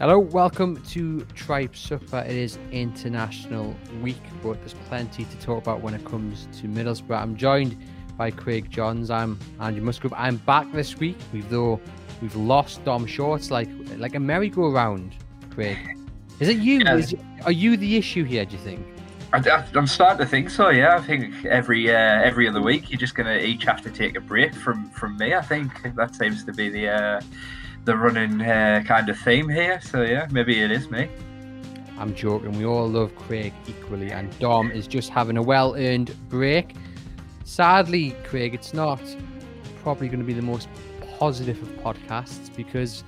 Hello, welcome to Tribe Supper. It is International Week, but there's plenty to talk about when it comes to Middlesbrough. I'm joined by Craig Johns. I'm Andy Musgrove. I'm back this week, though we've lost Dom Shorts like like a merry-go-round. Craig, is it you? Yeah. Is, are you the issue here? Do you think? I, am starting to think so. Yeah, I think every uh, every other week you're just going to each have to take a break from from me. I think that seems to be the uh, the running uh, kind of theme here. So yeah, maybe it is me. I'm joking. We all love Craig equally, and Dom is just having a well-earned break. Sadly, Craig, it's not probably going to be the most positive of podcasts because,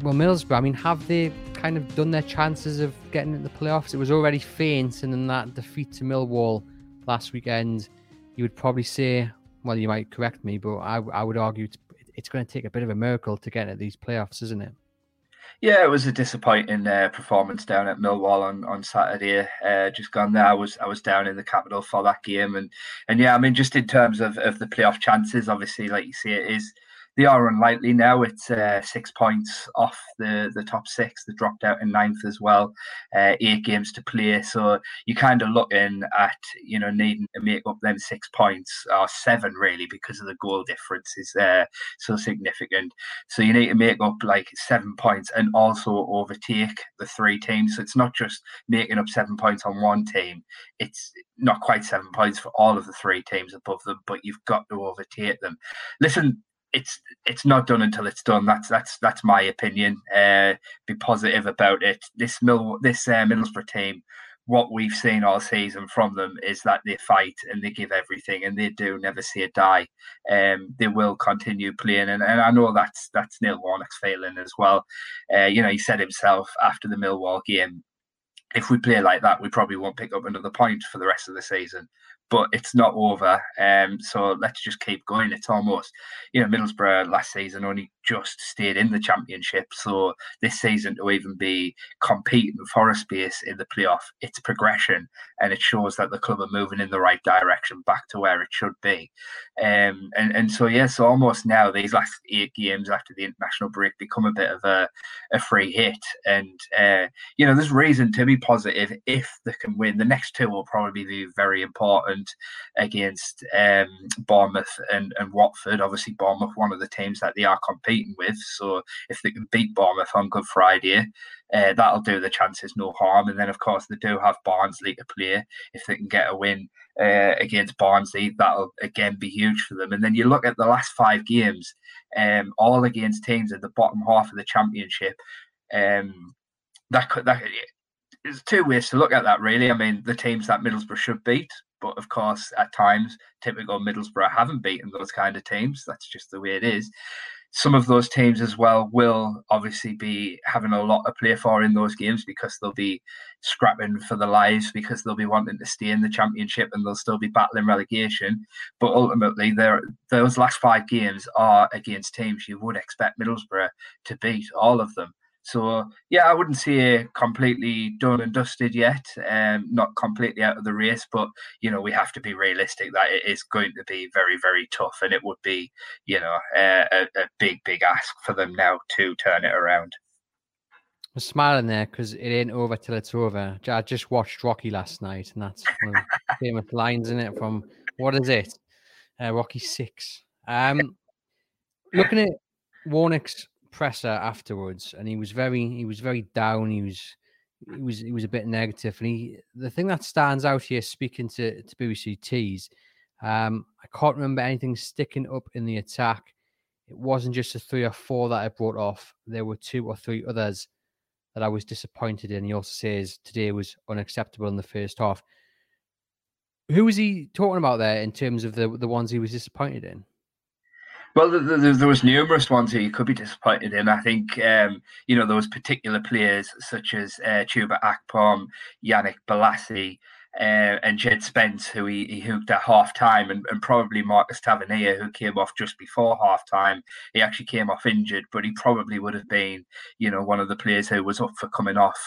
well, Middlesbrough. I mean, have they kind of done their chances of getting into the playoffs? It was already faint, and then that defeat to Millwall last weekend. You would probably say, well, you might correct me, but I, I would argue it's, it's going to take a bit of a miracle to get into these playoffs, isn't it? Yeah, it was a disappointing uh, performance down at Millwall on, on Saturday. Uh, just gone there. I was I was down in the capital for that game, and and yeah, I mean, just in terms of, of the playoff chances, obviously, like you see, it is they are unlikely now. It's uh, six points off the, the top six. They dropped out in ninth as well. Uh, eight games to play, so you're kind of looking at you know needing to make up them six points or seven really because of the goal difference is uh, so significant. So you need to make up like seven points and also overtake the three teams. So it's not just making up seven points on one team. It's not quite seven points for all of the three teams above them, but you've got to overtake them. Listen, it's it's not done until it's done. That's that's that's my opinion. Uh, be positive about it. This Mill this uh, Middlesbrough team, what we've seen all season from them is that they fight and they give everything, and they do never see it die. Um, they will continue playing, and, and I know that's that's Neil Warnock's failing as well. Uh, you know, he said himself after the Millwall game, if we play like that, we probably won't pick up another point for the rest of the season. But it's not over. Um, so let's just keep going. It's almost, you know, Middlesbrough last season only just stayed in the championship. So this season to even be competing for a space in the playoff, it's progression and it shows that the club are moving in the right direction back to where it should be. Um, and, and so, yes, so almost now these last eight games after the international break become a bit of a, a free hit. And, uh, you know, there's reason to be positive if they can win. The next two will probably be very important against um, Bournemouth and, and Watford. Obviously, Bournemouth, one of the teams that they are competing with. So if they can beat Bournemouth on Good Friday, uh, that'll do the chances no harm. And then, of course, they do have Barnsley to play. If they can get a win uh, against Barnsley, that'll again be huge for them. And then you look at the last five games, um, all against teams at the bottom half of the championship. Um, that could that there's two ways to look at that, really. I mean, the teams that Middlesbrough should beat, but of course, at times, typical Middlesbrough haven't beaten those kind of teams. That's just the way it is. Some of those teams as well will obviously be having a lot to play for in those games because they'll be scrapping for their lives because they'll be wanting to stay in the championship and they'll still be battling relegation. But ultimately, those last five games are against teams you would expect Middlesbrough to beat, all of them. So yeah, I wouldn't say completely done and dusted yet. Um, not completely out of the race, but you know we have to be realistic that it is going to be very, very tough, and it would be you know a, a, big, big ask for them now to turn it around. I'm smiling there because it ain't over till it's over. I just watched Rocky last night, and that's one of the famous lines in it from what is it? Uh, Rocky Six. Um, looking at Warnock's presser afterwards, and he was very he was very down. He was he was he was a bit negative, and he the thing that stands out here, speaking to to BBC Tees, um, I can't remember anything sticking up in the attack. It wasn't just the three or four that I brought off. There were two or three others that I was disappointed in. He also says today was unacceptable in the first half. Who was he talking about there in terms of the the ones he was disappointed in? Well, the, the, there was numerous ones who you could be disappointed in. I think um, you know those particular players such as uh, Chuba Akpom, Yannick Bolasie, uh, and Jed Spence, who he, he hooked at half time, and, and probably Marcus Tavernier, who came off just before half time. He actually came off injured, but he probably would have been, you know, one of the players who was up for coming off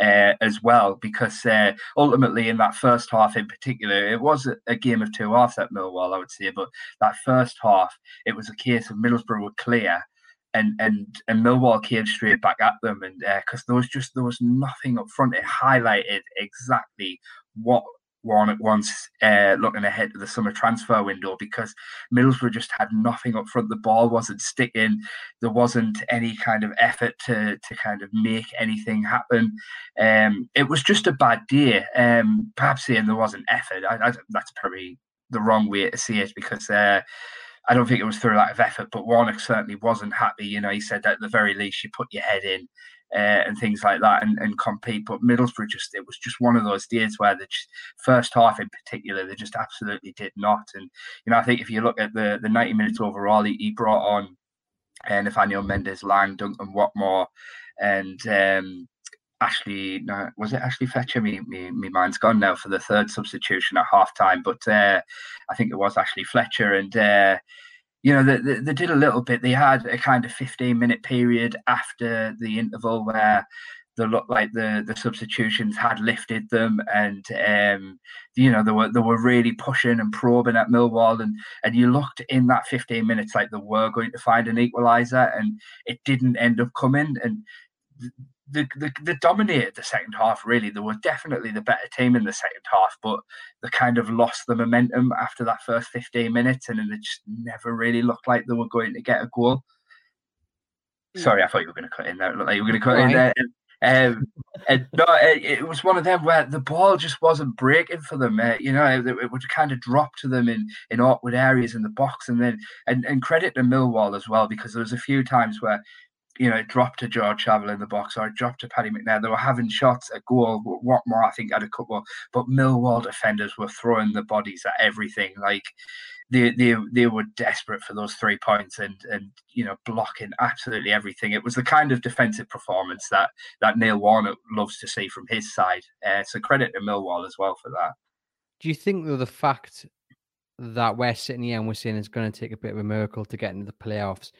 uh, as well, because uh, ultimately in that first half in particular, it was a, game of two halves at Millwall, I would say, but that first half, it was a case of Middlesbrough were clear and and and Millwall came straight back at them, and because uh, there was just there was nothing up front. It highlighted exactly what Warnock wants uh, looking ahead to the summer transfer window because Middlesbrough just had nothing up front. The ball wasn't sticking. There wasn't any kind of effort to to kind of make anything happen. Um, it was just a bad day. Um, perhaps saying there wasn't effort. I, I, that's probably the wrong way to see it because. Uh, I don't think it was through a lack of effort, but Warnock certainly wasn't happy. You know, he said that at the very least you put your head in uh, and things like that and, and compete. But Middlesbrough just it was just one of those days where the first half in particular they just absolutely did not. And you know I think if you look at the the ninety minutes overall, he, he brought on uh, Nathaniel Mendez-Laing, Duncan Watmore, and um, Ashley, no, was it Ashley Fletcher? Me, me, me mind's gone now for the third substitution at half time, but uh, I think it was Ashley Fletcher. And uh, you know, they, they, they, did a little bit. They had a kind of 15 minute period after the interval where they looked like the, the substitutions had lifted them, and um, you know they were they were really pushing and probing at Millwall, and and you looked in that 15 minutes like they were going to find an equaliser, and it didn't end up coming, and they, they, they, dominated the second half, really. They were definitely the better team in the second half, but they kind of lost the momentum after that first 15 minutes and then they just never really looked like they were going to get a goal. Hmm. Sorry, I thought you were going to cut in there. Like you were going to cut right. in there. Um, and no, it, it, was one of them where the ball just wasn't breaking for them. Uh, you know, it, it, would kind of drop to them in, in awkward areas in the box, and then and, and credit to Millwall as well because there was a few times where you know, dropped to George Saville in the box or dropped to Paddy McNair. They were having shots at goal. Watmore, I think, had a couple, but Millwall defenders were throwing the bodies at everything. Like they they they were desperate for those three points and and you know blocking absolutely everything. It was the kind of defensive performance that that Neil Warnock loves to see from his side. Uh, so credit to Millwall as well for that. Do you think though the fact that we're sitting here and we're saying it's going to take a bit of a miracle to get into the playoffs?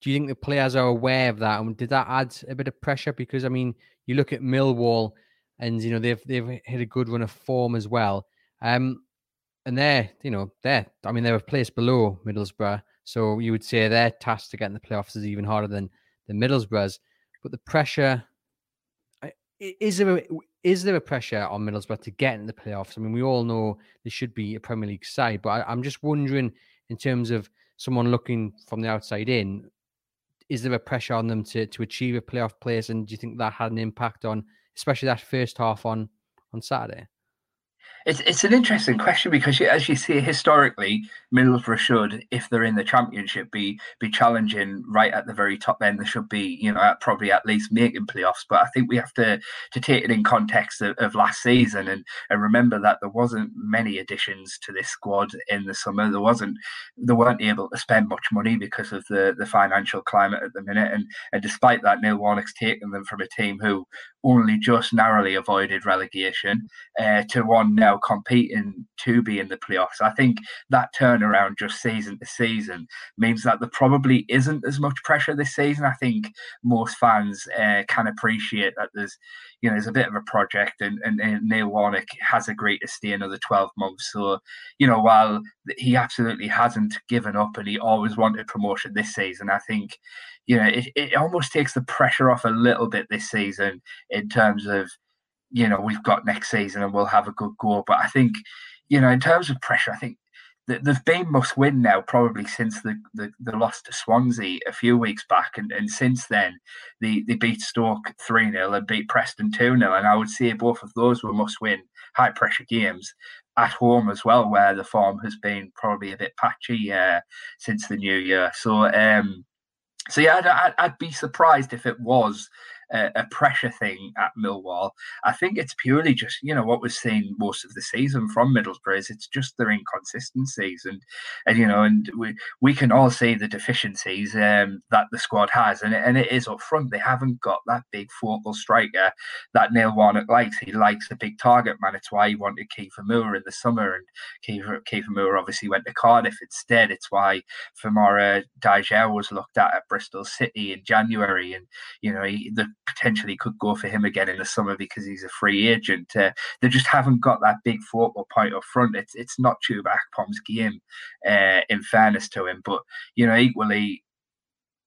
Do you think the players are aware of that? And did that add a bit of pressure? Because I mean, you look at Millwall, and you know they've they've hit a good run of form as well. Um, and they're you know they're I mean they're a place below Middlesbrough, so you would say their task to get in the playoffs is even harder than the Middlesbrough's. But the pressure is there a, is there a pressure on Middlesbrough to get in the playoffs? I mean, we all know there should be a Premier League side, but I, I'm just wondering in terms of someone looking from the outside in, is there a pressure on them to to achieve a playoff place? And do you think that had an impact on, especially that first half on on Saturday? It's it's an interesting question because, as you see historically, Middlesbrough should, if they're in the Championship, be be challenging right at the very top end. They should be, you know, probably at least making playoffs. But I think we have to to take it in context of, of last season and and remember that there wasn't many additions to this squad in the summer. There wasn't they weren't able to spend much money because of the the financial climate at the minute. And and despite that, Neil Warnock's taken them from a team who only just narrowly avoided relegation uh, to one now competing to be in the playoffs. I think that turnaround just season to season means that there probably isn't as much pressure this season. I think most fans uh, can appreciate that there's, you know, there's a bit of a project and, and, and Neil Warnock has agreed to stay another 12 months. So, you know, while he absolutely hasn't given up and he always wanted promotion this season, I think you know, it, it almost takes the pressure off a little bit this season in terms of, you know, we've got next season and we'll have a good go. But I think, you know, in terms of pressure, I think they've been must win now probably since the, the, the loss to Swansea a few weeks back. And, and since then, they, they beat Stoke 3 0 and beat Preston 2 0. And I would say both of those were must win high pressure games at home as well, where the form has been probably a bit patchy uh, since the new year. So, um, so yeah, I'd, I'd, be surprised if it was a, pressure thing at Millwall. I think it's purely just you know what we've seen most of the season from Middlesbrough is it's just their inconsistencies and and you know and we we can all see the deficiencies um, that the squad has and and it is up front. They haven't got that big focal striker that Neil Warnock likes. He likes a big target man. It's why he wanted Kiefer Moore in the summer and Kiefer, Kiefer Moore obviously went to Cardiff instead. It's why Famara Diédhiou was looked at at Bristol City in January, and you know he the, potentially could go for him again in the summer because he's a free agent. Uh, they just haven't got that big focal point up front. It's it's not Chuba Akpom's game, uh, in fairness to him, but you know equally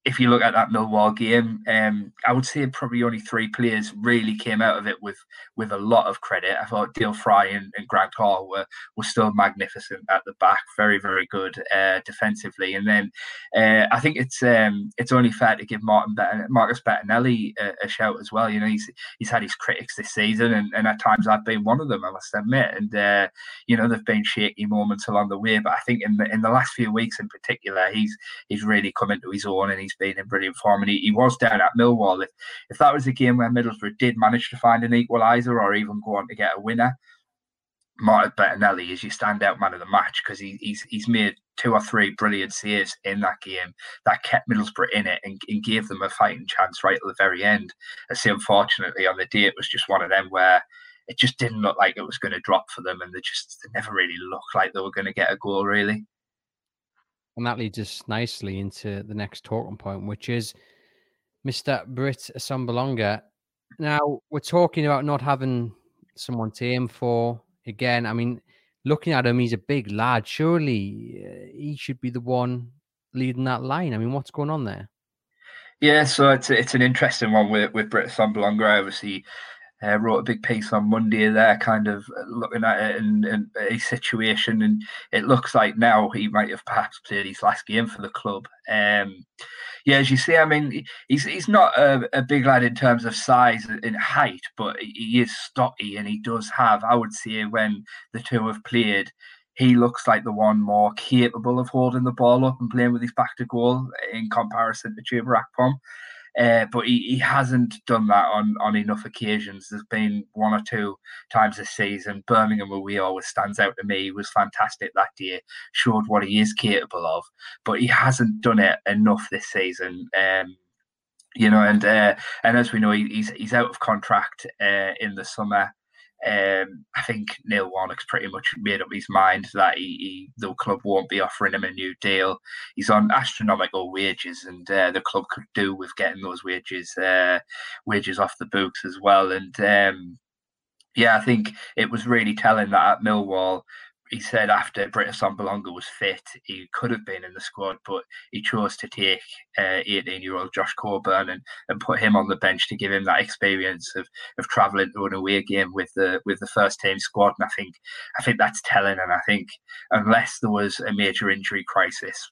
if you look at that Millwall game, um, I would say probably only three players really came out of it with with a lot of credit. I thought Dael Fry and, and Grant Hall were were still magnificent at the back, very very good uh, defensively. And then uh, I think it's um, it's only fair to give Martin Bet- Marcus Bettinelli a, a, shout as well. You know, he's he's had his critics this season, and, and at times I've been one of them. I must admit, and uh, you know there've been shaky moments along the way, but I think in the in the last few weeks in particular, he's he's really come into his own and he's been in brilliant form, and he, he was down at Millwall. If, if that was a game where Middlesbrough did manage to find an equaliser or even go on to get a winner, Martin Bettinelli is your standout man of the match because he, he's he's made two or three brilliant saves in that game that kept Middlesbrough in it and, and gave them a fighting chance right at the very end. I say, unfortunately, on the day it was just one of them where it just didn't look like it was going to drop for them, and they just they never really looked like they were going to get a goal, really. And that leads us nicely into the next talking point, which is Mr. Britt Assombalonga. Now, we're talking about not having someone to aim for. Again, I mean, looking at him, he's a big lad. Surely uh, he should be the one leading that line. I mean, what's going on there? Yeah, so it's it's an interesting one with with Britt Assombalonga. Obviously, uh, wrote a big piece on Monday there, kind of looking at it and, and a situation, and it looks like now he might have perhaps played his last game for the club. Um, yeah, as you see, I mean, he's he's not a, a, big lad in terms of size and height, but he is stocky, and he does have, I would say, when the two have played, he looks like the one more capable of holding the ball up and playing with his back to goal in comparison to Chuba Akpom. Uh, but he, he hasn't done that on, on enough occasions. There's been one or two times this season. Birmingham where away always stands out to me. He was fantastic that year, showed what he is capable of, but he hasn't done it enough this season. Um, you know, and uh, and as we know, he's he's out of contract uh, in the summer. Um, I think Neil Warnock's pretty much made up his mind that he, he, the club won't be offering him a new deal. He's on astronomical wages, and uh, the club could do with getting those wages uh, wages off the books as well. And um, yeah, I think it was really telling that at Millwall he said after Britt Assombalonga was fit, he could have been in the squad, but he chose to take 18-year-old uh, Josh Coburn and, and put him on the bench to give him that experience of of travelling to an away game with the with the first team squad. And I think I think that's telling. And I think unless there was a major injury crisis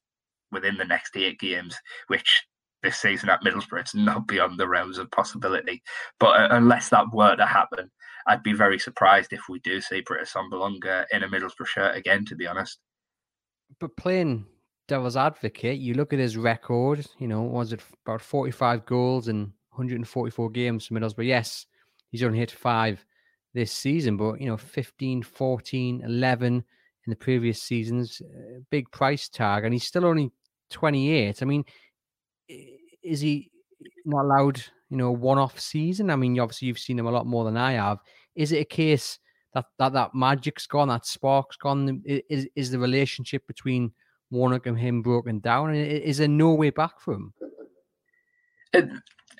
within the next eight games, which this season at Middlesbrough, it's not beyond the realms of possibility. But uh, unless that were to happen, I'd be very surprised if we do see Britt Assombalonga in a Middlesbrough shirt again, to be honest. But playing devil's advocate, you look at his record, you know, was it about 45 goals in 144 games for Middlesbrough? Yes, he's only hit five this season, but, you know, 15, 14, 11 in the previous seasons, uh, big price tag, and he's still only 28. I mean, is he not allowed you know, one-off season? I mean, obviously you've seen him a lot more than I have. Is it a case that that, that magic's gone, that spark's gone? Is is the relationship between Warnock and him broken down? Is there no way back for him? It,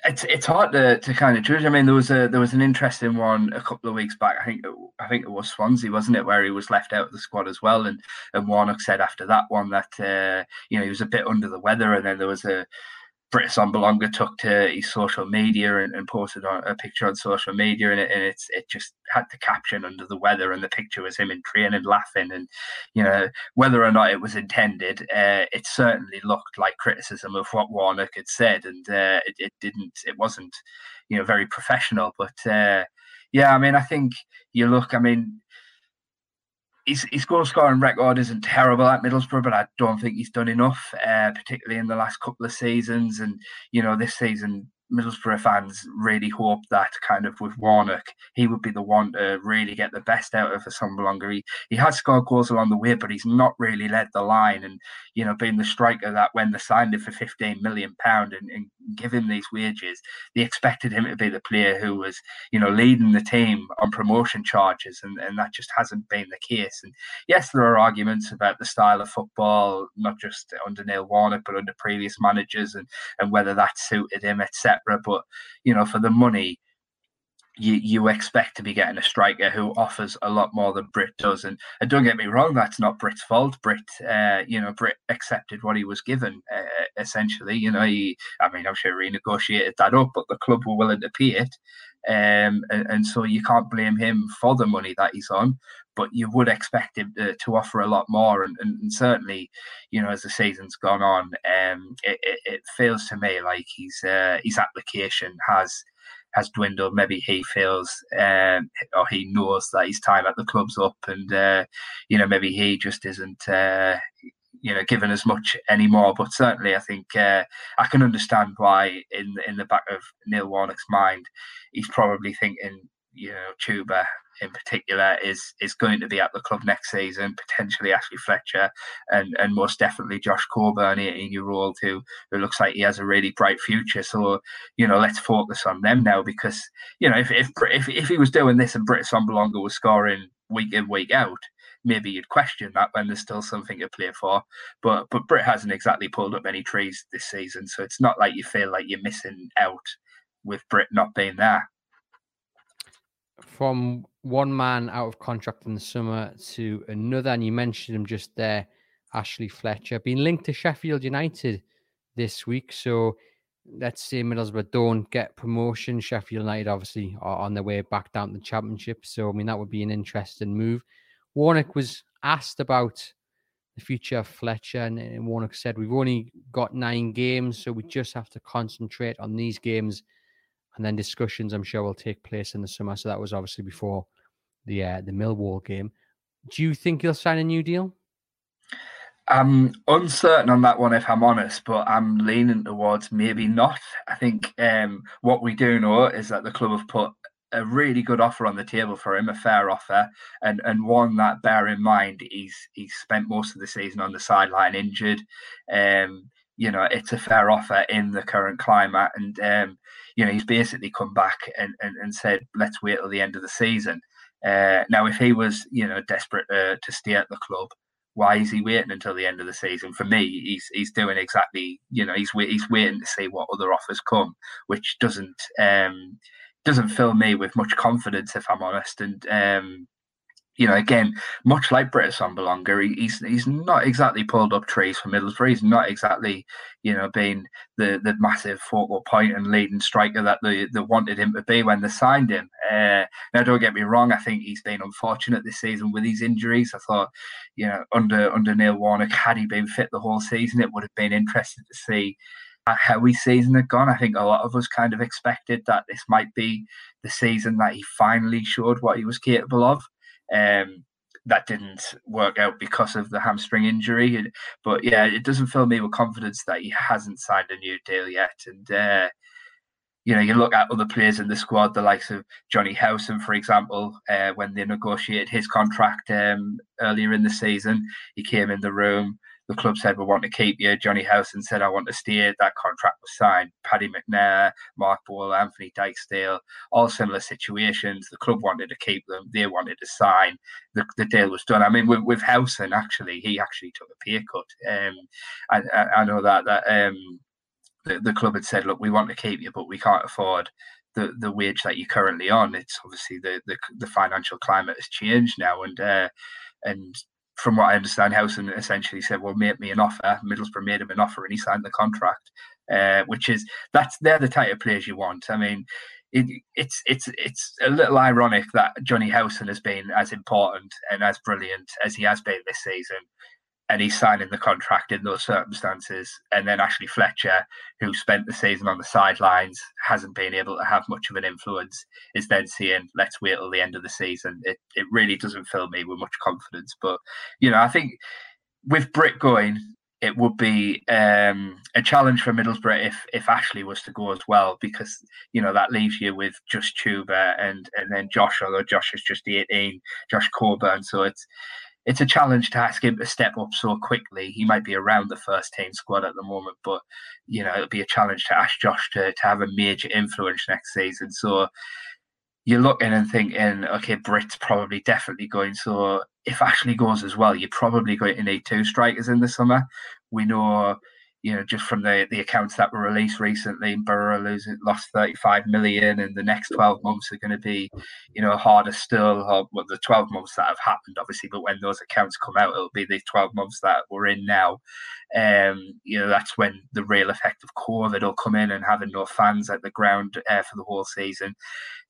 it's it's hard to, to kind of judge. I mean, there was a there was an interesting one a couple of weeks back. I think it, I think it was Swansea, wasn't it, where he was left out of the squad as well. And and Warnock said after that one that uh, you know he was a bit under the weather, and then there was a Britt Assombalonga took to his social media and, and posted a picture on social media, and it, and it's it just had the caption under the weather, and the picture was him in training laughing, and you know whether or not it was intended, uh, it certainly looked like criticism of what Warnock had said, and uh, it, it didn't, it wasn't, you know, very professional, but. Uh, yeah, I mean, I think you look. I mean, his, his goal scoring record isn't terrible at Middlesbrough, but I don't think he's done enough, uh, particularly in the last couple of seasons. And you know, this season Middlesbrough fans really hoped that kind of with Warnock, he would be the one to really get the best out of Assombalonga. He, he has scored goals along the way, but he's not really led the line. And, you know, being the striker that when they signed him for £15 million and, and give him these wages, they expected him to be the player who was, you know, leading the team on promotion charges. And, and that just hasn't been the case. And yes, there are arguments about the style of football, not just under Neil Warnock, but under previous managers and, and whether that suited him, etc. But, you know, for the money, you you expect to be getting a striker who offers a lot more than Britt does. And, and don't get me wrong, that's not Britt's fault. Britt, uh, you know, Britt accepted what he was given. Uh, essentially, you know, he, I mean, I'm sure he renegotiated that up, but the club were willing to pay it. Um, and, and so you can't blame him for the money that he's on but you would expect him to, to offer a lot more. And, and, and, certainly, you know, as the season's gone on, um, it, it, it feels to me like his uh, his application has has dwindled. Maybe he feels um, or he knows that his time at the club's up, and uh, you know maybe he just isn't. Uh, you know, given as much anymore, but certainly I think uh, I can understand why in in the back of Neil Warnock's mind, he's probably thinking, you know, Chuba in particular is is going to be at the club next season, potentially Ashley Fletcher and and most definitely Josh Coburn, 18 year old who who looks like he has a really bright future. So you know, let's focus on them now because you know if if if, if he was doing this and Britt Assombalonga was scoring week in week out. Maybe you'd question that when there's still something to play for, but but Britt hasn't exactly pulled up any trees this season, so it's not like you feel like you're missing out with Britt not being there from one man out of contract in the summer to another, and you mentioned him just there, Ashley Fletcher, being linked to Sheffield United this week. So let's say Middlesbrough don't get promotion. Sheffield United obviously are on their way back down to the championship. So I mean that would be an interesting move. Warnock was asked about the future of Fletcher, and, and Warnock said, We've only got nine games, so we just have to concentrate on these games and then discussions I'm sure will take place in the summer. So that was obviously before the uh, the Millwall game. Do you think he'll sign a new deal? I'm uncertain on that one, if I'm honest, but I'm leaning towards maybe not. I think um, what we do know is that the club have put a really good offer on the table for him, a fair offer, and and one that bear in mind he's he's spent most of the season on the sideline injured. Um, you know, it's a fair offer in the current climate, and um, you know, he's basically come back and, and, and said, let's wait till the end of the season. Uh, now, if he was, you know, desperate uh, to stay at the club, why is he waiting until the end of the season? For me, he's he's doing exactly, you know, he's he's waiting to see what other offers come, which doesn't um, doesn't fill me with much confidence, if I'm honest. And um, you know, again, much like Britt Assombalonga, he, he's he's not exactly pulled up trees for Middlesbrough. He's not exactly, you know, being the the massive focal point and leading striker that they, they wanted him to be when they signed him. Uh, now, don't get me wrong. I think he's been unfortunate this season with these injuries. I thought, you know, under under Neil Warnock, had he been fit the whole season, it would have been interesting to see how his season had gone. I think a lot of us kind of expected that this might be the season that he finally showed what he was capable of. Um, that didn't work out because of the hamstring injury. But yeah, it doesn't fill me with confidence that he hasn't signed a new deal yet. And uh, you know, you look at other players in the squad, the likes of Jonny Howson, for example, uh, when they negotiated his contract um, earlier in the season, he came in the room the club said we want to keep you. Jonny Howson said I want to stay. That contract was signed. Paddy McNair, Marc Bola, Anthony Dijksteel, all similar situations. The club wanted to keep them. They wanted to sign. The, the deal was done. I mean, with, with Howson, actually, he actually took a pay cut. Um, I, I, I know that that um, the, the club had said, look, we want to keep you, but we can't afford the, the wage that you're currently on. It's obviously the, the, the financial climate has changed now, and uh, and from what I understand, Howson essentially said, "Well, make me an offer." Middlesbrough made him an offer, and he signed the contract. Uh, which is that's they're the type of players you want. I mean, it, it's it's it's a little ironic that Jonny Howson has been as important and as brilliant as he has been this season, and he's signing the contract in those circumstances. And then Ashley Fletcher, who spent the season on the sidelines, hasn't been able to have much of an influence, is then saying, let's wait till the end of the season. It, it really doesn't fill me with much confidence. But, you know, I think with Britt going, it would be um, a challenge for Middlesbrough if if Ashley was to go as well, because you know that leaves you with just Chuba and and then Josh, although Josh is just 18, Josh Coburn. So it's it's a challenge to ask him to step up so quickly. He might be around the first team squad at the moment, but you know it'll be a challenge to ask Josh to to have a major influence next season. So you're looking and thinking, okay, Brit's probably definitely going. So if Ashley goes as well, you're probably going to need two strikers in the summer. We know, you know, just from the, the accounts that were released recently, Borough losing lost 35 million, and the next 12 months are going to be, you know, harder still. Or well, the 12 months that have happened, obviously, but when those accounts come out, it'll be the 12 months that we're in now. Um, you know, that's when the real effect of COVID will come in and having no fans at the ground uh, for the whole season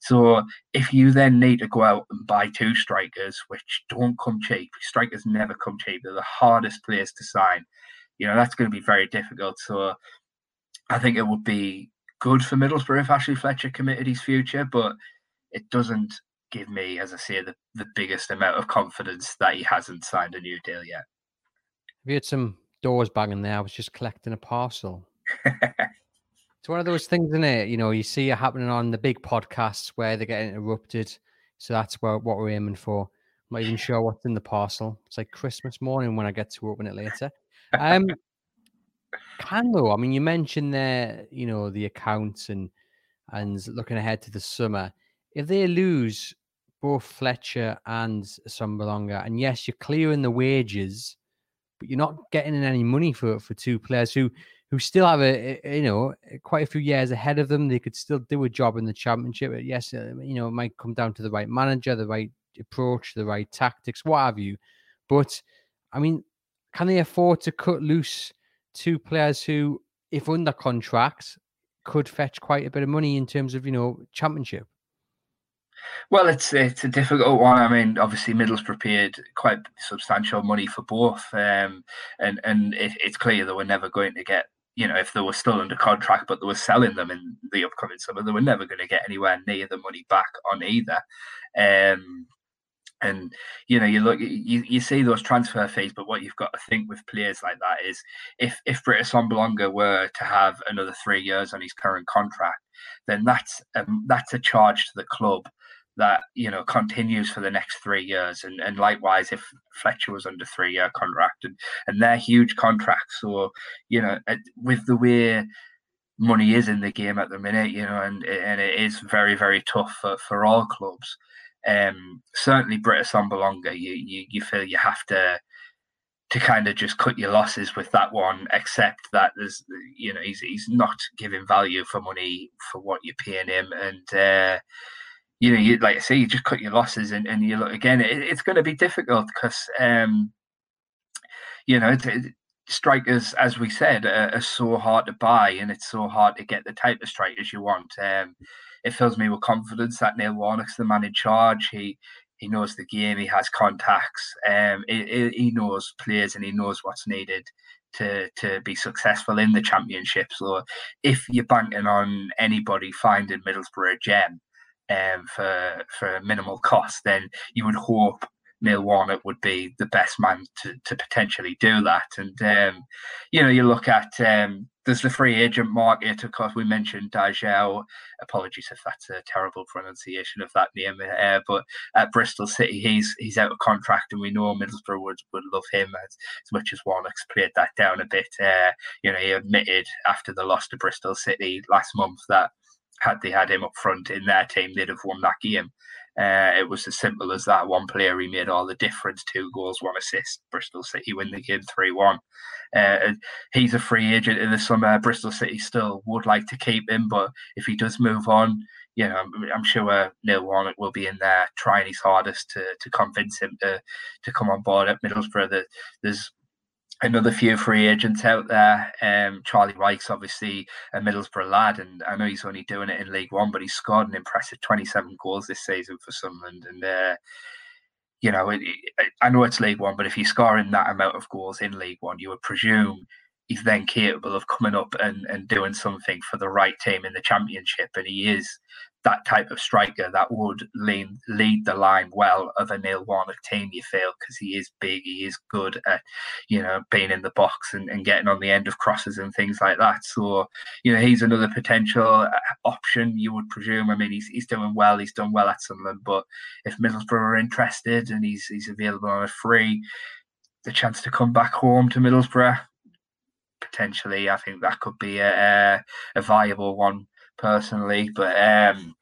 so if you then need to go out and buy two strikers, which don't come cheap, strikers never come cheap. They're the hardest players to sign. You know that's going to be very difficult. So I think it would be good for Middlesbrough if Ashley Fletcher committed his future, but it doesn't give me, as I say, the, the biggest amount of confidence that he hasn't signed a new deal yet. Have you had some doors banging there? I was just collecting a parcel. It's one of those things, isn't it? You know, you see it happening on the big podcasts where they get interrupted. So that's where, what we're aiming for. I'm not even sure what's in the parcel. It's like Christmas morning when I get to open it later. Um, can though, I mean, you mentioned there, you know, the accounts and and looking ahead to the summer. If they lose both Fletcher and Assombalonga, and yes, you're clearing the wages, but you're not getting any money for for two players who who still have a, a, you know quite a few years ahead of them. They could still do a job in the championship. Yes, uh, you know it might come down to the right manager, the right approach, the right tactics, what have you. But I mean, can they afford to cut loose two players who, if under contract, could fetch quite a bit of money in terms of you know championship? Well, it's it's a difficult one. I mean, obviously, Middlesbrough paid quite substantial money for both, um, and and it, it's clear that we're never going to get you know, if they were still under contract, but they were selling them in the upcoming summer, they were never going to get anywhere near the money back on either. Um, and you know, you look, you, you see those transfer fees, but what you've got to think with players like that is, if if Britt Assombalonga were to have another three years on his current contract, then that's um, that's a charge to the club that you know continues for the next three years. And and likewise if fletcher was under three year contract and and they're huge contracts so you know with the way money is in the game at the minute you know and and it is very very tough for, for all clubs um certainly Britt Assombalonga you, you you feel you have to to kind of just cut your losses with that one, except that there's, you know, he's he's not giving value for money for what you're paying him, and uh, you know, you like I say, you just cut your losses, and, and you look again. It, it's going to be difficult because, um, you know, it, strikers, as we said, are, are, so hard to buy, and it's so hard to get the type of strikers you want. Um, it fills me with confidence that Neil Warnock's the man in charge. He he knows the game. He has contacts. Um, he, he knows players, and he knows what's needed to to be successful in the championship. So, if you're banking on anybody finding Middlesbrough a gem um, for for minimal cost, then you would hope Neil Warnock would be the best man to, to potentially do that. And um, you know, you look at um, there's the free agent market. Of course, we mentioned Diédhiou. Apologies if that's a terrible pronunciation of that name. Uh, but at Bristol City, he's he's out of contract, and we know Middlesbrough would, would love him as, as much as Warnock's played that down a bit. Uh, you know, he admitted after the loss to Bristol City last month that had they had him up front in their team, they'd have won that game. Uh, it was as simple as that. One player, he made all the difference. Two goals, one assist. Bristol City win the game 3 1. Uh, he's a free agent in the summer. Bristol City still would like to keep him, but if he does move on, you know, I'm, I'm sure Neil Warnock will be in there trying his hardest to to convince him to to come on board at Middlesbrough. That there's another few free agents out there. Um, Charlie Wyke's obviously a Middlesbrough lad, and I know he's only doing it in League One, but he's scored an impressive 27 goals this season for Sunderland. And, uh, you know, it, it, I know it's League One, but if he's scoring that amount of goals in League One, you would presume he's then capable of coming up and, and doing something for the right team in the Championship. And he is that type of striker that would lead lead the line well of a Neil Warnock team. You feel because he is big, he is good at you know being in the box and, and getting on the end of crosses and things like that. So you know he's another potential uh, option. You would presume. I mean, he's he's doing well. He's done well at Sunderland, but if Middlesbrough are interested and he's he's available on a free, the chance to come back home to Middlesbrough potentially. I think that could be a, a viable one personally. But um,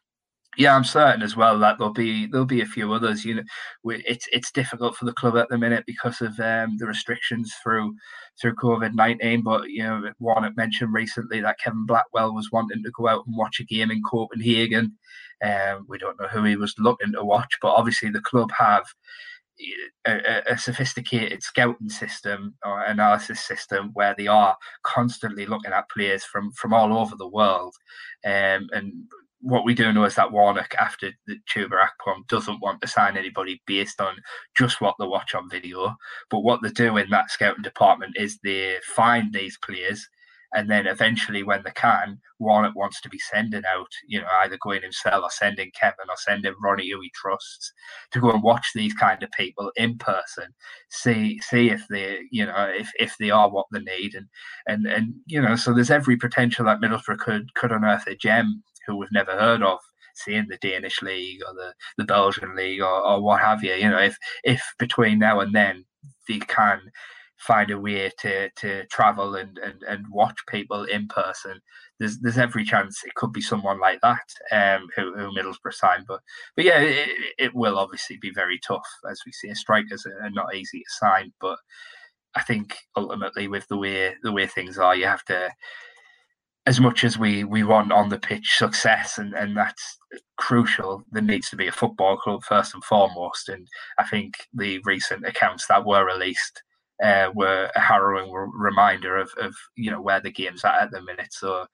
yeah, I'm certain as well that there'll be there'll be a few others. You know, it's it's difficult for the club at the minute because of um, the restrictions through through COVID nineteen. But you know, Warnock mentioned recently that Kevin Blackwell was wanting to go out and watch a game in Copenhagen. Um, we don't know who he was looking to watch, but obviously the club have a, a, sophisticated scouting system or analysis system where they are constantly looking at players from from all over the world. Um, and what we do know is that Warnock, after the Chuba Akpom, doesn't want to sign anybody based on just what they watch on video. But what they do in that scouting department is they find these players and then eventually, when they can, Warnock wants to be sending out, you know, either going himself or sending Kevin or sending Ronnie who he trusts to go and watch these kind of people in person, see see if they, you know, if, if they are what they need, and and and you know, so there's every potential that Middlesbrough could could unearth a gem who we've never heard of seeing the Danish league or the, the Belgian league or, or what have you. You know, if if between now and then they can find a way to to travel and, and and watch people in person. There's there's every chance it could be someone like that um, who, who Middlesbrough signed, but but yeah, it, it will obviously be very tough as we see. Strikers are not easy to sign, but I think ultimately with the way the way things are, you have to. As much as we, we want on the pitch success and, and that's crucial, there needs to be a football club first and foremost. And I think the recent accounts that were released uh, were a harrowing reminder of, of you know where the game's at at the minute. So,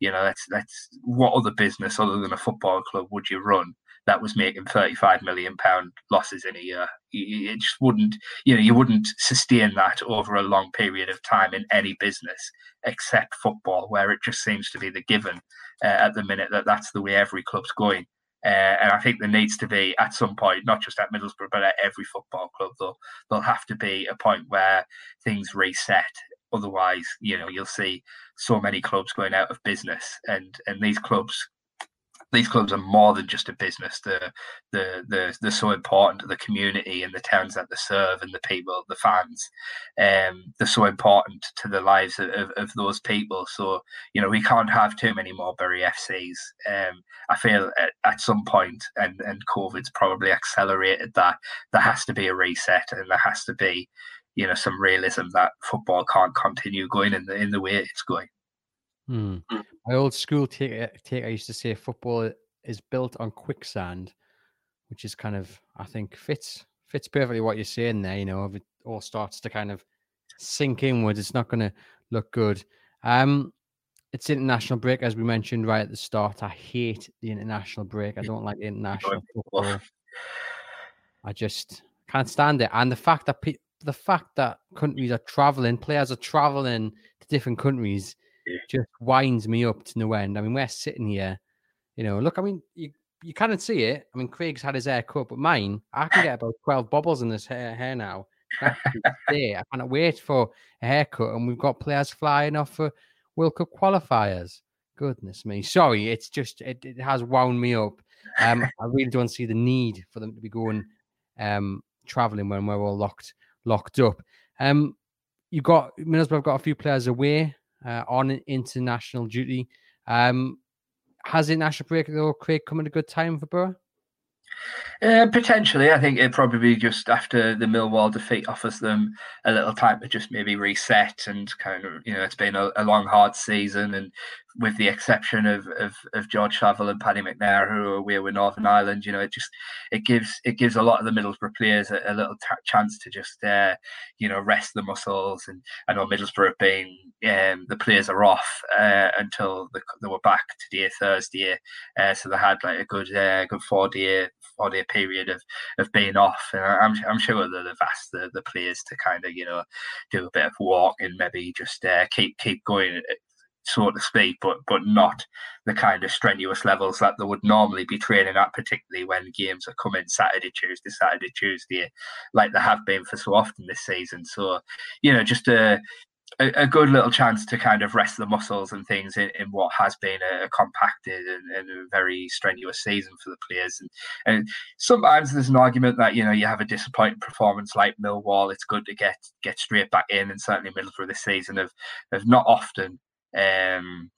you know, that's that's what other business other than a football club would you run that was making thirty five million pound losses in a year? It just wouldn't, you know, you wouldn't sustain that over a long period of time in any business except football, where it just seems to be the given uh, at the minute that that's the way every club's going. Uh, and I think there needs to be at some point, not just at Middlesbrough, but at every football club, there'll, there'll have to be a point where things reset. Otherwise, you know, you'll see so many clubs going out of business, and and these clubs these clubs are more than just a business. They're, they're, they're, they're so important to the community and the towns that they serve and the people, the fans. Um, they're so important to the lives of, of, of, those people. So, you know, we can't have too many more Bury FCs. Um, I feel at, at some point, and, and COVID's probably accelerated that, there has to be a reset and there has to be, you know, some realism that football can't continue going in the, in the way it's going. Hmm. My old school take, eh, take I used to say football is built on quicksand, which is kind of I think fits fits perfectly what you're saying there. You know, if it all starts to kind of sink inwards, it's not going to look good. Um, it's international break as we mentioned right at the start. I hate the international break. I don't like international football. I just can't stand it, and the fact that pe- the fact that countries are traveling, players are traveling to different countries just winds me up to no end. I mean, we're sitting here, you know, look, I mean, you, you can't see it. I mean, Craig's had his hair cut, but mine, I can get about 12 bubbles in this hair, hair now. I cannot wait for a haircut, and we've got players flying off for World Cup qualifiers. Goodness me. Sorry, it's just, it, it has wound me up. Um, I really don't see the need for them to be going um, traveling when we're all locked locked up. Um, you got Middlesbrough have got a few players away uh, on international duty. Um, has international break though, Craig, come at a good time for Borough? Uh, potentially, I think it probably just after the Millwall defeat offers them a little time to just maybe reset and kind of, you know, it's been a, a long, hard season, and with the exception of, of, of George Saville and Paddy McNair, who are away with Northern Ireland, you know, it just it gives it gives a lot of the Middlesbrough players a, a little t- chance to just uh, you know rest the muscles. And I know Middlesbrough have been um, the players are off uh, until the, they were back today Thursday, uh, so they had like a good uh, good four day day period of of being off. And I'm I'm sure that they've asked the, the players to kind of you know do a bit of walk and maybe just uh, keep keep going so to speak, but but not the kind of strenuous levels that they would normally be training at, particularly when games are coming Saturday, Tuesday, Saturday, Tuesday, like they have been for so often this season. So, you know, just a a, a, good little chance to kind of rest the muscles and things in, in what has been a, a compacted and, and, a very strenuous season for the players. And, and sometimes there's an argument that you know you have a disappointing performance like Millwall, it's good to get get straight back in, and certainly middle Middlesbrough this season have have not often um,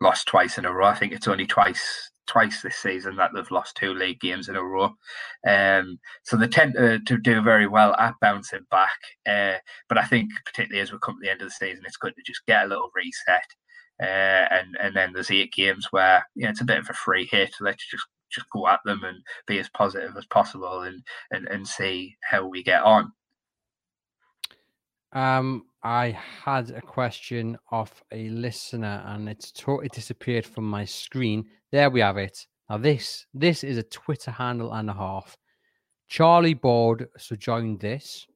lost twice in a row. I think it's only twice twice this season that they've lost two league games in a row. Um, so they tend to, to, do very well at bouncing back. Uh, but I think particularly as we come to the end of the season, it's good to just get a little reset. Uh, and and then there's eight games where you know, it's a bit of a free hit. Let's just just go at them and be as positive as possible and and, and see how we get on. Um, I had a question off a listener and it's totally disappeared from my screen. There we have it. Now this this is a Twitter handle and a half. Charlie Board so joined this.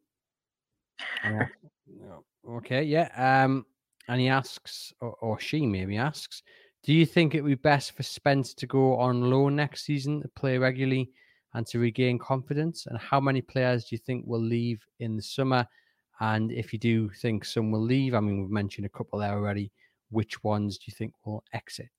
okay, yeah. Um, and he asks, or, or she maybe asks, do you think it would be best for Spence to go on loan next season to play regularly and to regain confidence? And how many players do you think will leave in the summer? And if you do think some will leave, I mean, we've mentioned a couple there already. Which ones do you think will exit?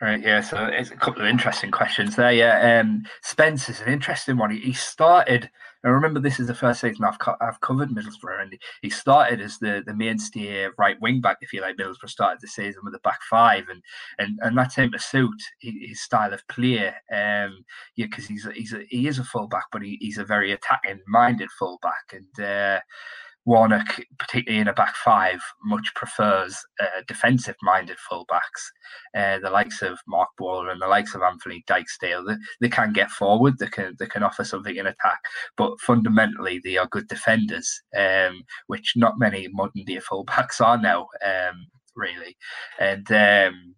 Right, yeah. So it's a couple of interesting questions there. Yeah, um, Spence is an interesting one. He, started. I remember this is the first season I've co- I've covered Middlesbrough, and he started as the the mainstay right wing back, if you like. Middlesbrough started the season with a back five, and and and that seemed to suit his style of play. Um, yeah, because he's a, he's a, he is a fullback, but he, he's a very attacking minded fullback, and. Uh, Warnock, particularly in a back five, much prefers uh, defensive minded fullbacks. Uh, the likes of Marc Bola and the likes of Anthony Dijksteel. they, they can get forward, they can they can offer something in attack, but fundamentally they are good defenders, um, which not many modern day fullbacks are now, um, really. And um,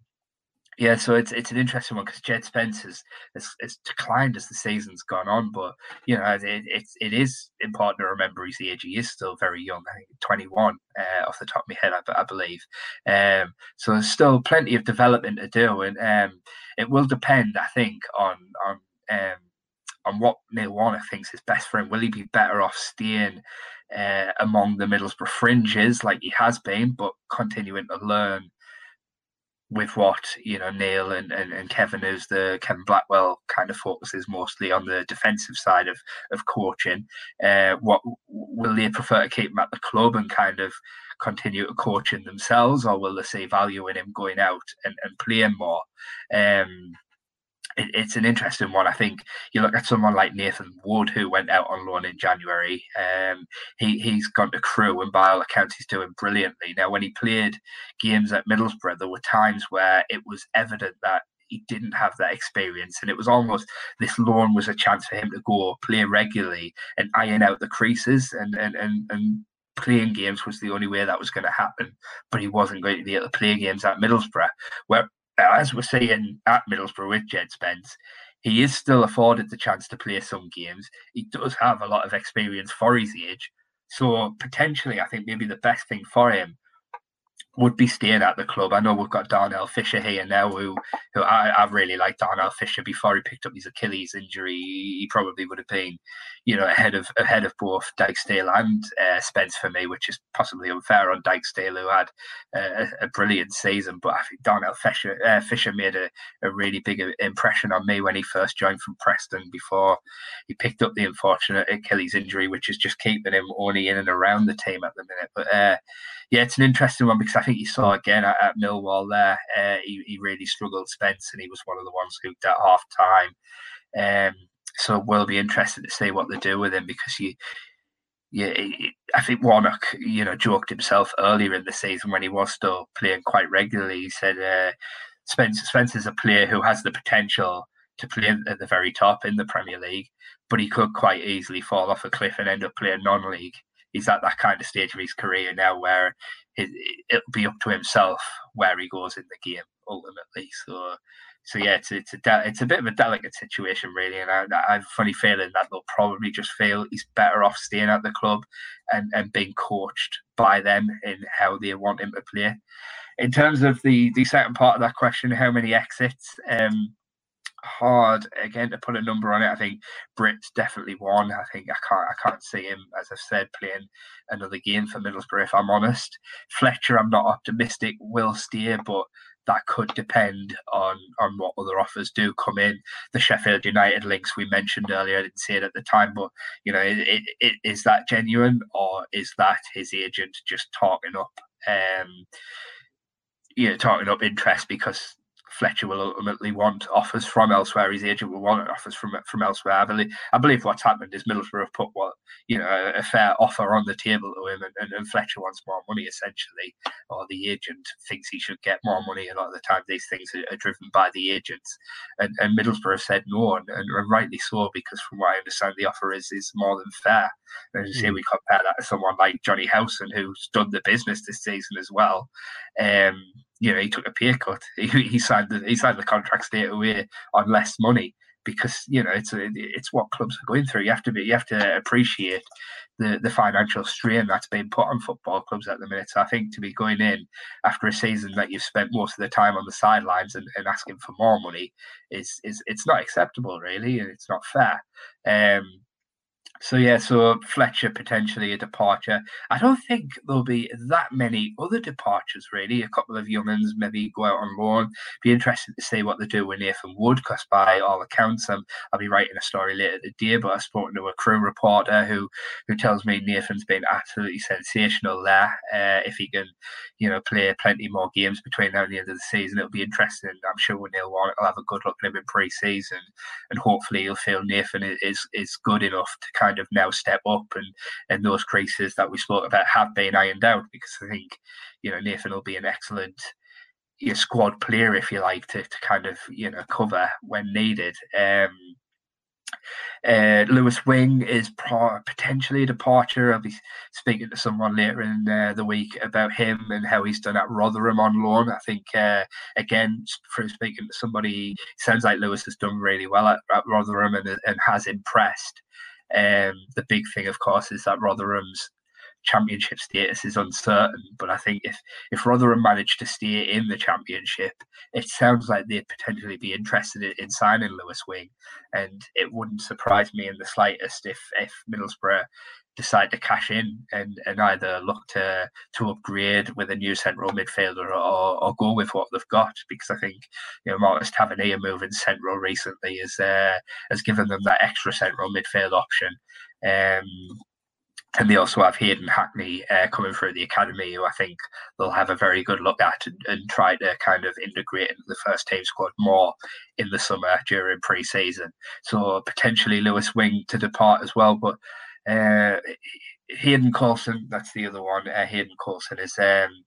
yeah, so it's it's an interesting one because Jed Spence has, has, has, declined as the season's gone on, but you know it, it, it is important to remember his age. He is still very young, I think 21 uh, off the top of my head, I, I believe. Um, so there's still plenty of development to do, and um, it will depend, I think, on on um, on what Neil Warnock thinks is best for him. Will he be better off staying uh, among the Middlesbrough fringes like he has been, but continuing to learn? With what you know Neil and, and, and Kevin is the Kevin Blackwell kind of focuses mostly on the defensive side of of coaching. Uh, what will they prefer to keep him at the club and kind of continue to coaching themselves, or will they see value in him going out and, and playing more? Um, it, it's an interesting one. I think you look at someone like Nathan Wood, who went out on loan in January. Um, he he's gone to Crewe, and by all accounts, he's doing brilliantly. Now, when he played games at Middlesbrough, there were times where it was evident that he didn't have that experience, and it was almost this loan was a chance for him to go play regularly and iron out the creases and and and. and playing games was the only way that was going to happen, but he wasn't going to be able to play games at Middlesbrough. Where as we're seeing at Middlesbrough with Jed Spence, he is still afforded the chance to play some games. He does have a lot of experience for his age. So potentially, I think maybe the best thing for him would be staying at the club. I know we've got Darnell Fisher here now, who who I, I really like Darnell Fisher before he picked up his Achilles injury. He probably would have been, you know, ahead of ahead of both Dijksteel and uh, Spence for me, which is possibly unfair on Dijksteel, who had uh, a brilliant season. But I think Darnell Fisher uh, Fisher made a, a really big impression on me when he first joined from Preston before he picked up the unfortunate Achilles injury, which is just keeping him only in and around the team at the minute. But uh, yeah, it's an interesting one because I think you saw again at, at Millwall there, uh, he, he really struggled, Spence, and he was one of the ones who at half time. Um, so we'll be interested to see what they do with him because you, yeah, I think Warnock, you know, joked himself earlier in the season when he was still playing quite regularly. He said, uh, "Spence, Spence is a player who has the potential to play at the very top in the Premier League, but he could quite easily fall off a cliff and end up playing non-league he's at that kind of stage of his career now where it, will be up to himself where he goes in the game ultimately. So, so yeah, it's it's a de- it's a bit of a delicate situation really, and I, I have a funny feeling that they'll probably just feel he's better off staying at the club and and being coached by them in how they want him to play. In terms of the the second part of that question, how many exits? Um, hard again to put a number on it. I think Britt's definitely one. I think I can't I can't see him, as I've said, playing another game for Middlesbrough. If I'm honest, Fletcher, I'm not optimistic will steer, but that could depend on on what other offers do come in. The Sheffield United links we mentioned earlier, I didn't see it at the time, but you know, it, it, it, is that genuine or is that his agent just talking up, um, you know, talking up interest because Fletcher will ultimately want offers from elsewhere. His agent will want offers from from elsewhere. I believe, I believe what's happened is Middlesbrough have put what you know a, fair offer on the table to him, and, and, and, Fletcher wants more money essentially, or the agent thinks he should get more money. A lot of the time, these things are, are driven by the agents, and, and Middlesbrough have said no, and, and, rightly so, because from what I understand, the offer is is more than fair. And say, hmm. we compare that to someone like Jonny Howson, who's done the business this season as well. Um, you know, he took a pay cut. He, he signed the he signed the contract straight away on less money because you know it's a, it's what clubs are going through. You have to be you have to appreciate the the financial strain that's being put on football clubs at the minute. So I think to be going in after a season that you've spent most of the time on the sidelines and, and asking for more money is is it's not acceptable really, and it's not fair. Um, so yeah, so Fletcher potentially a departure. I don't think there'll be that many other departures really. A couple of youngins maybe go out on loan. Be interested to see what they do with Nathan Wood, because by all accounts, um, I'll be writing a story later today. But I've spoken to a Crewe reporter who who tells me Nathan's been absolutely sensational there. Uh, if he can, you know, play plenty more games between now and the end of the season, it'll be interesting. I'm sure Neil Warnock will have a good look at him in pre-season, and hopefully he'll feel Nathan is is good enough to kind kind of now step up and and those creases that we spoke about have been ironed out because I think you know Nathan will be an excellent your squad player if you like to, to kind of you know cover when needed. Um, uh, Lewis Wing is pro- potentially a departure. I'll be speaking to someone later in uh, the week about him and how he's done at Rotherham on loan. I think, uh, again, from speaking to somebody, sounds like Lewis has done really well at, at Rotherham and, and has impressed. Um, the big thing, of course, is that Rotherham's championship status is uncertain. But I think if if Rotherham managed to stay in the championship, it sounds like they'd potentially be interested in, in signing Lewis Wing, and it wouldn't surprise me in the slightest if if Middlesbrough decide to cash in and, and either look to to upgrade with a new central midfielder or, or go with what they've got because I think you know Marcus Tavernier moving central recently has uh, has given them that extra central midfield option. Um, and they also have Hayden Hackney uh, coming through the academy, who I think they'll have a very good look at and, and, try to kind of integrate into the first team squad more in the summer during pre-season. So potentially Lewis Wing to depart as well, but uh, Hayden Coulson, that's the other one. Uh, Hayden Coulson is. Um,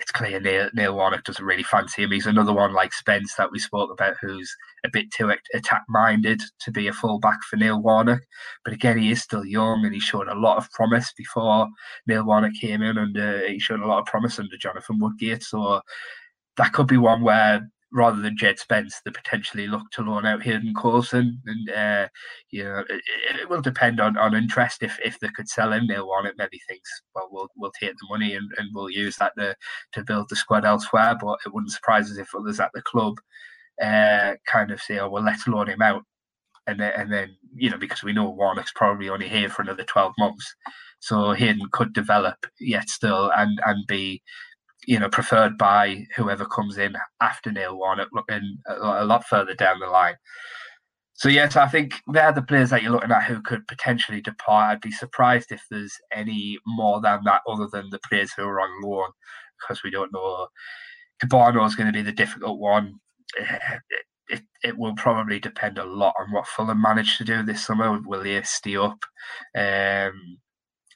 it's clear Neil, Neil Warnock doesn't really fancy him. He's another one like Spence that we spoke about, who's a bit too attack minded to be a fullback for Neil Warnock. But again, he is still young and he showed a lot of promise before Neil Warnock came in, and uh, he showed a lot of promise under Jonathan Woodgate. So that could be one where rather than Jed Spence, they potentially look to loan out Hayden Coulson. And, uh, you know, it, it, will depend on, on interest. If if they could sell him, they'll want it. Maybe thinks, well, we'll we'll take the money and, and we'll use that to, to build the squad elsewhere. But it wouldn't surprise us if others at the club uh, kind of say, oh, well, let's loan him out. And then, and then, you know, because we know Warnock's probably only here for another 12 months. So Hayden could develop yet still and, and be you know, preferred by whoever comes in after nil one, looking a lot further down the line. So yes, I think they're the players that you're looking at who could potentially depart. I'd be surprised if there's any more than that, other than the players who are on loan, because we don't know. Kebano is going to be the difficult one. It, it, it, will probably depend a lot on what Fulham manage to do this summer. Will they stay up? Um,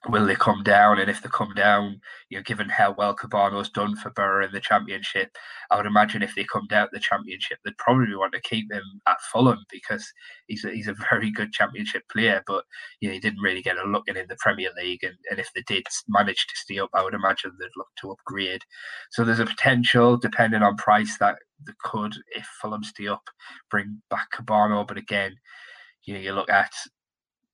will they come down? And if they come down, you know, given how well Kebano's done for Borough in the Championship, I would imagine if they come down the Championship, they'd probably want to keep him at Fulham because he's a, he's a very good Championship player. But you know, he didn't really get a look in in the Premier League, and, and if they did manage to stay up, I would imagine they'd look to upgrade. So there's a potential, depending on price, that they could, if Fulham stay up, bring back Kebano. But again, you know, you look at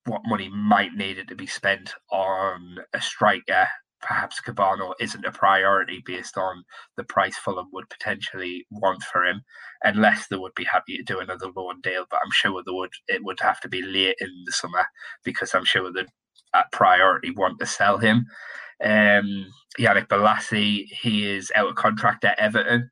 what money might needed to be spent on a striker. Perhaps Kebano isn't a priority based on the price Fulham would potentially want for him, unless they would be happy to do another loan deal. But I'm sure they would. It would have to be late in the summer because I'm sure that at priority want to sell him. Um, Yannick Bolasie, he is out of contract at Everton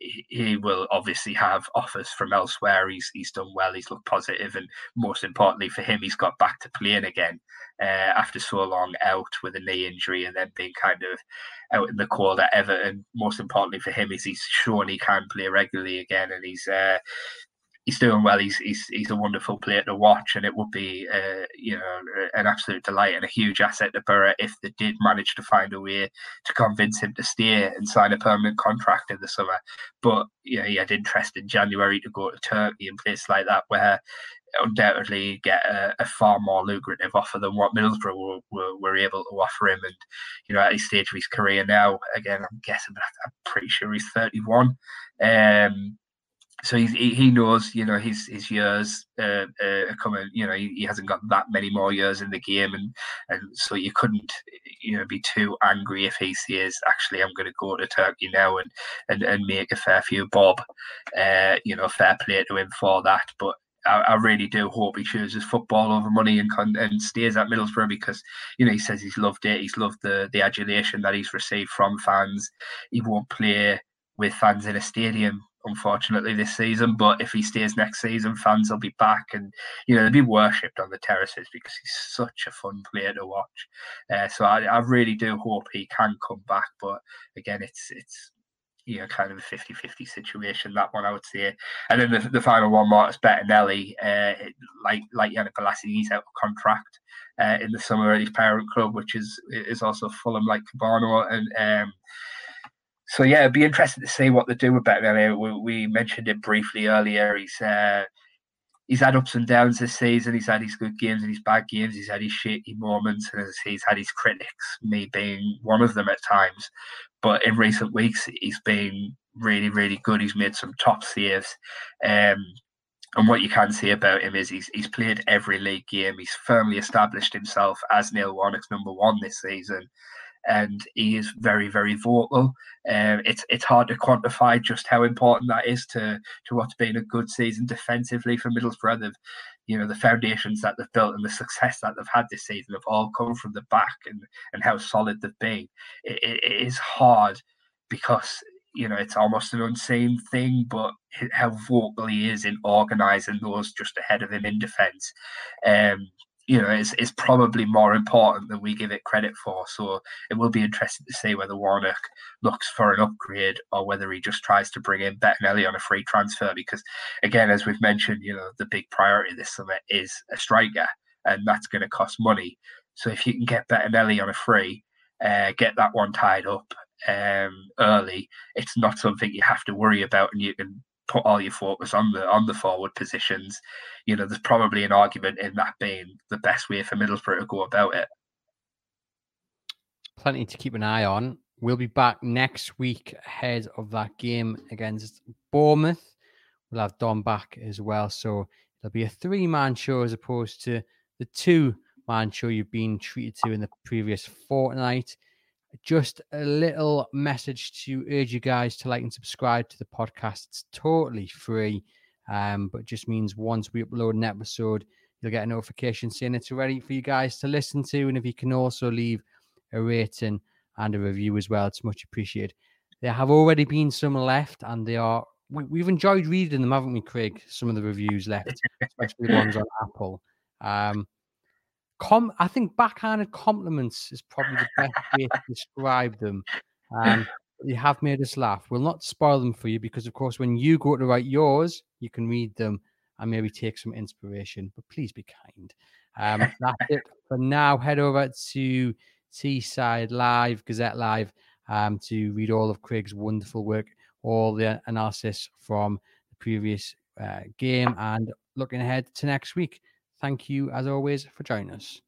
he will obviously have offers from elsewhere. He's he's done well. He's looked positive, and most importantly for him, he's got back to playing again uh, after so long out with a knee injury and then being kind of out in the cold at Everton. Most importantly for him is he's shown he can play regularly again, and he's uh, he's doing well. He's he's he's a wonderful player to watch, and it would be uh, you know an absolute delight and a huge asset to Borough if they did manage to find a way to convince him to stay and sign a permanent contract in the summer. But yeah, he had interest in January to go to Turkey and places like that where undoubtedly get a, a, far more lucrative offer than what Middlesbrough were, were, were, able to offer him. And, you know, at his stage of his career now, again, I'm guessing, but I'm pretty sure he's 31. Um, so he's, he knows, you know, his his years uh, uh, are coming. You know, he, he, hasn't got that many more years in the game, and and so you couldn't, you know, be too angry if he says, actually, I'm going to go to Turkey now and and, and make a fair few bob. Uh, you know, fair play to him for that. But I, I, really do hope he chooses football over money and and stays at Middlesbrough because you know he says he's loved it. He's loved the the adulation that he's received from fans. He won't play with fans in a stadium unfortunately this season. But if he stays next season, fans will be back, and you know they'll be worshipped on the terraces because he's such a fun player to watch. Uh, so I, I really do hope he can come back. But again, it's it's you know, kind of a 50 50 situation, that one I would say. And then the, the final one, Marcus Bettinelli, uh, like like Yannick Bolasie, he's out of contract uh, in the summer at his parent club, which is is also Fulham like Kebano. And um, so yeah, it'd be interesting to see what they do with Bettinelli. We, we mentioned it briefly earlier. He's uh, he's had ups and downs this season. He's had his good games and his bad games. He's had his shitty moments, and he's had his critics, me being one of them at times. But in recent weeks, he's been really, really good. He's made some top saves. Um, and what you can see about him is he's he's played every league game. He's firmly established himself as Neil Warnock's number one this season and he is very, very vocal. Um, it's it's hard to quantify just how important that is to to what's been a good season defensively for Middlesbrough. They've, you know, the foundations that they've built and the success that they've had this season have all come from the back and and how solid they've been. it, it is hard because you know it's almost an unseen thing, but how vocal he is in organising those just ahead of him in defence. Um, you know, is, is probably more important than we give it credit for. So it will be interesting to see whether Warnock looks for an upgrade or whether he just tries to bring in Bettinelli on a free transfer. Because, again, as we've mentioned, you know, the big priority this summer is a striker, and that's going to cost money. So if you can get Bettinelli on a free, uh, get that one tied up um, early, it's not something you have to worry about, and you can put all your focus on the on the forward positions. You know, there's probably an argument in that being the best way for Middlesbrough to go about it. Plenty to keep an eye on. We'll be back next week ahead of that game against Bournemouth. We'll have Don back as well. So there'll be a three man show as opposed to the two man show you've been treated to in the previous fortnight just a little message to urge you guys to like and subscribe to the podcast. It's totally free, um, but just means once we upload an episode, you'll get a notification saying it's ready for you guys to listen to. And if you can also leave a rating and a review as well, it's much appreciated. There have already been some left, and they are. We, have enjoyed reading them, haven't we, Craig? Some of the reviews left, especially the ones on Apple. Um, com- I think backhanded compliments is probably the best way to describe them. Um, you have made us laugh. We'll not spoil them for you because, of course, when you go to write yours, you can read them and maybe take some inspiration. But please be kind. Um, that's it for now. Head over to Teesside Live, Gazette Live, um, to read all of Craig's wonderful work, all the analysis from the previous uh, game, and looking ahead to next week. Thank you, as always, for joining us.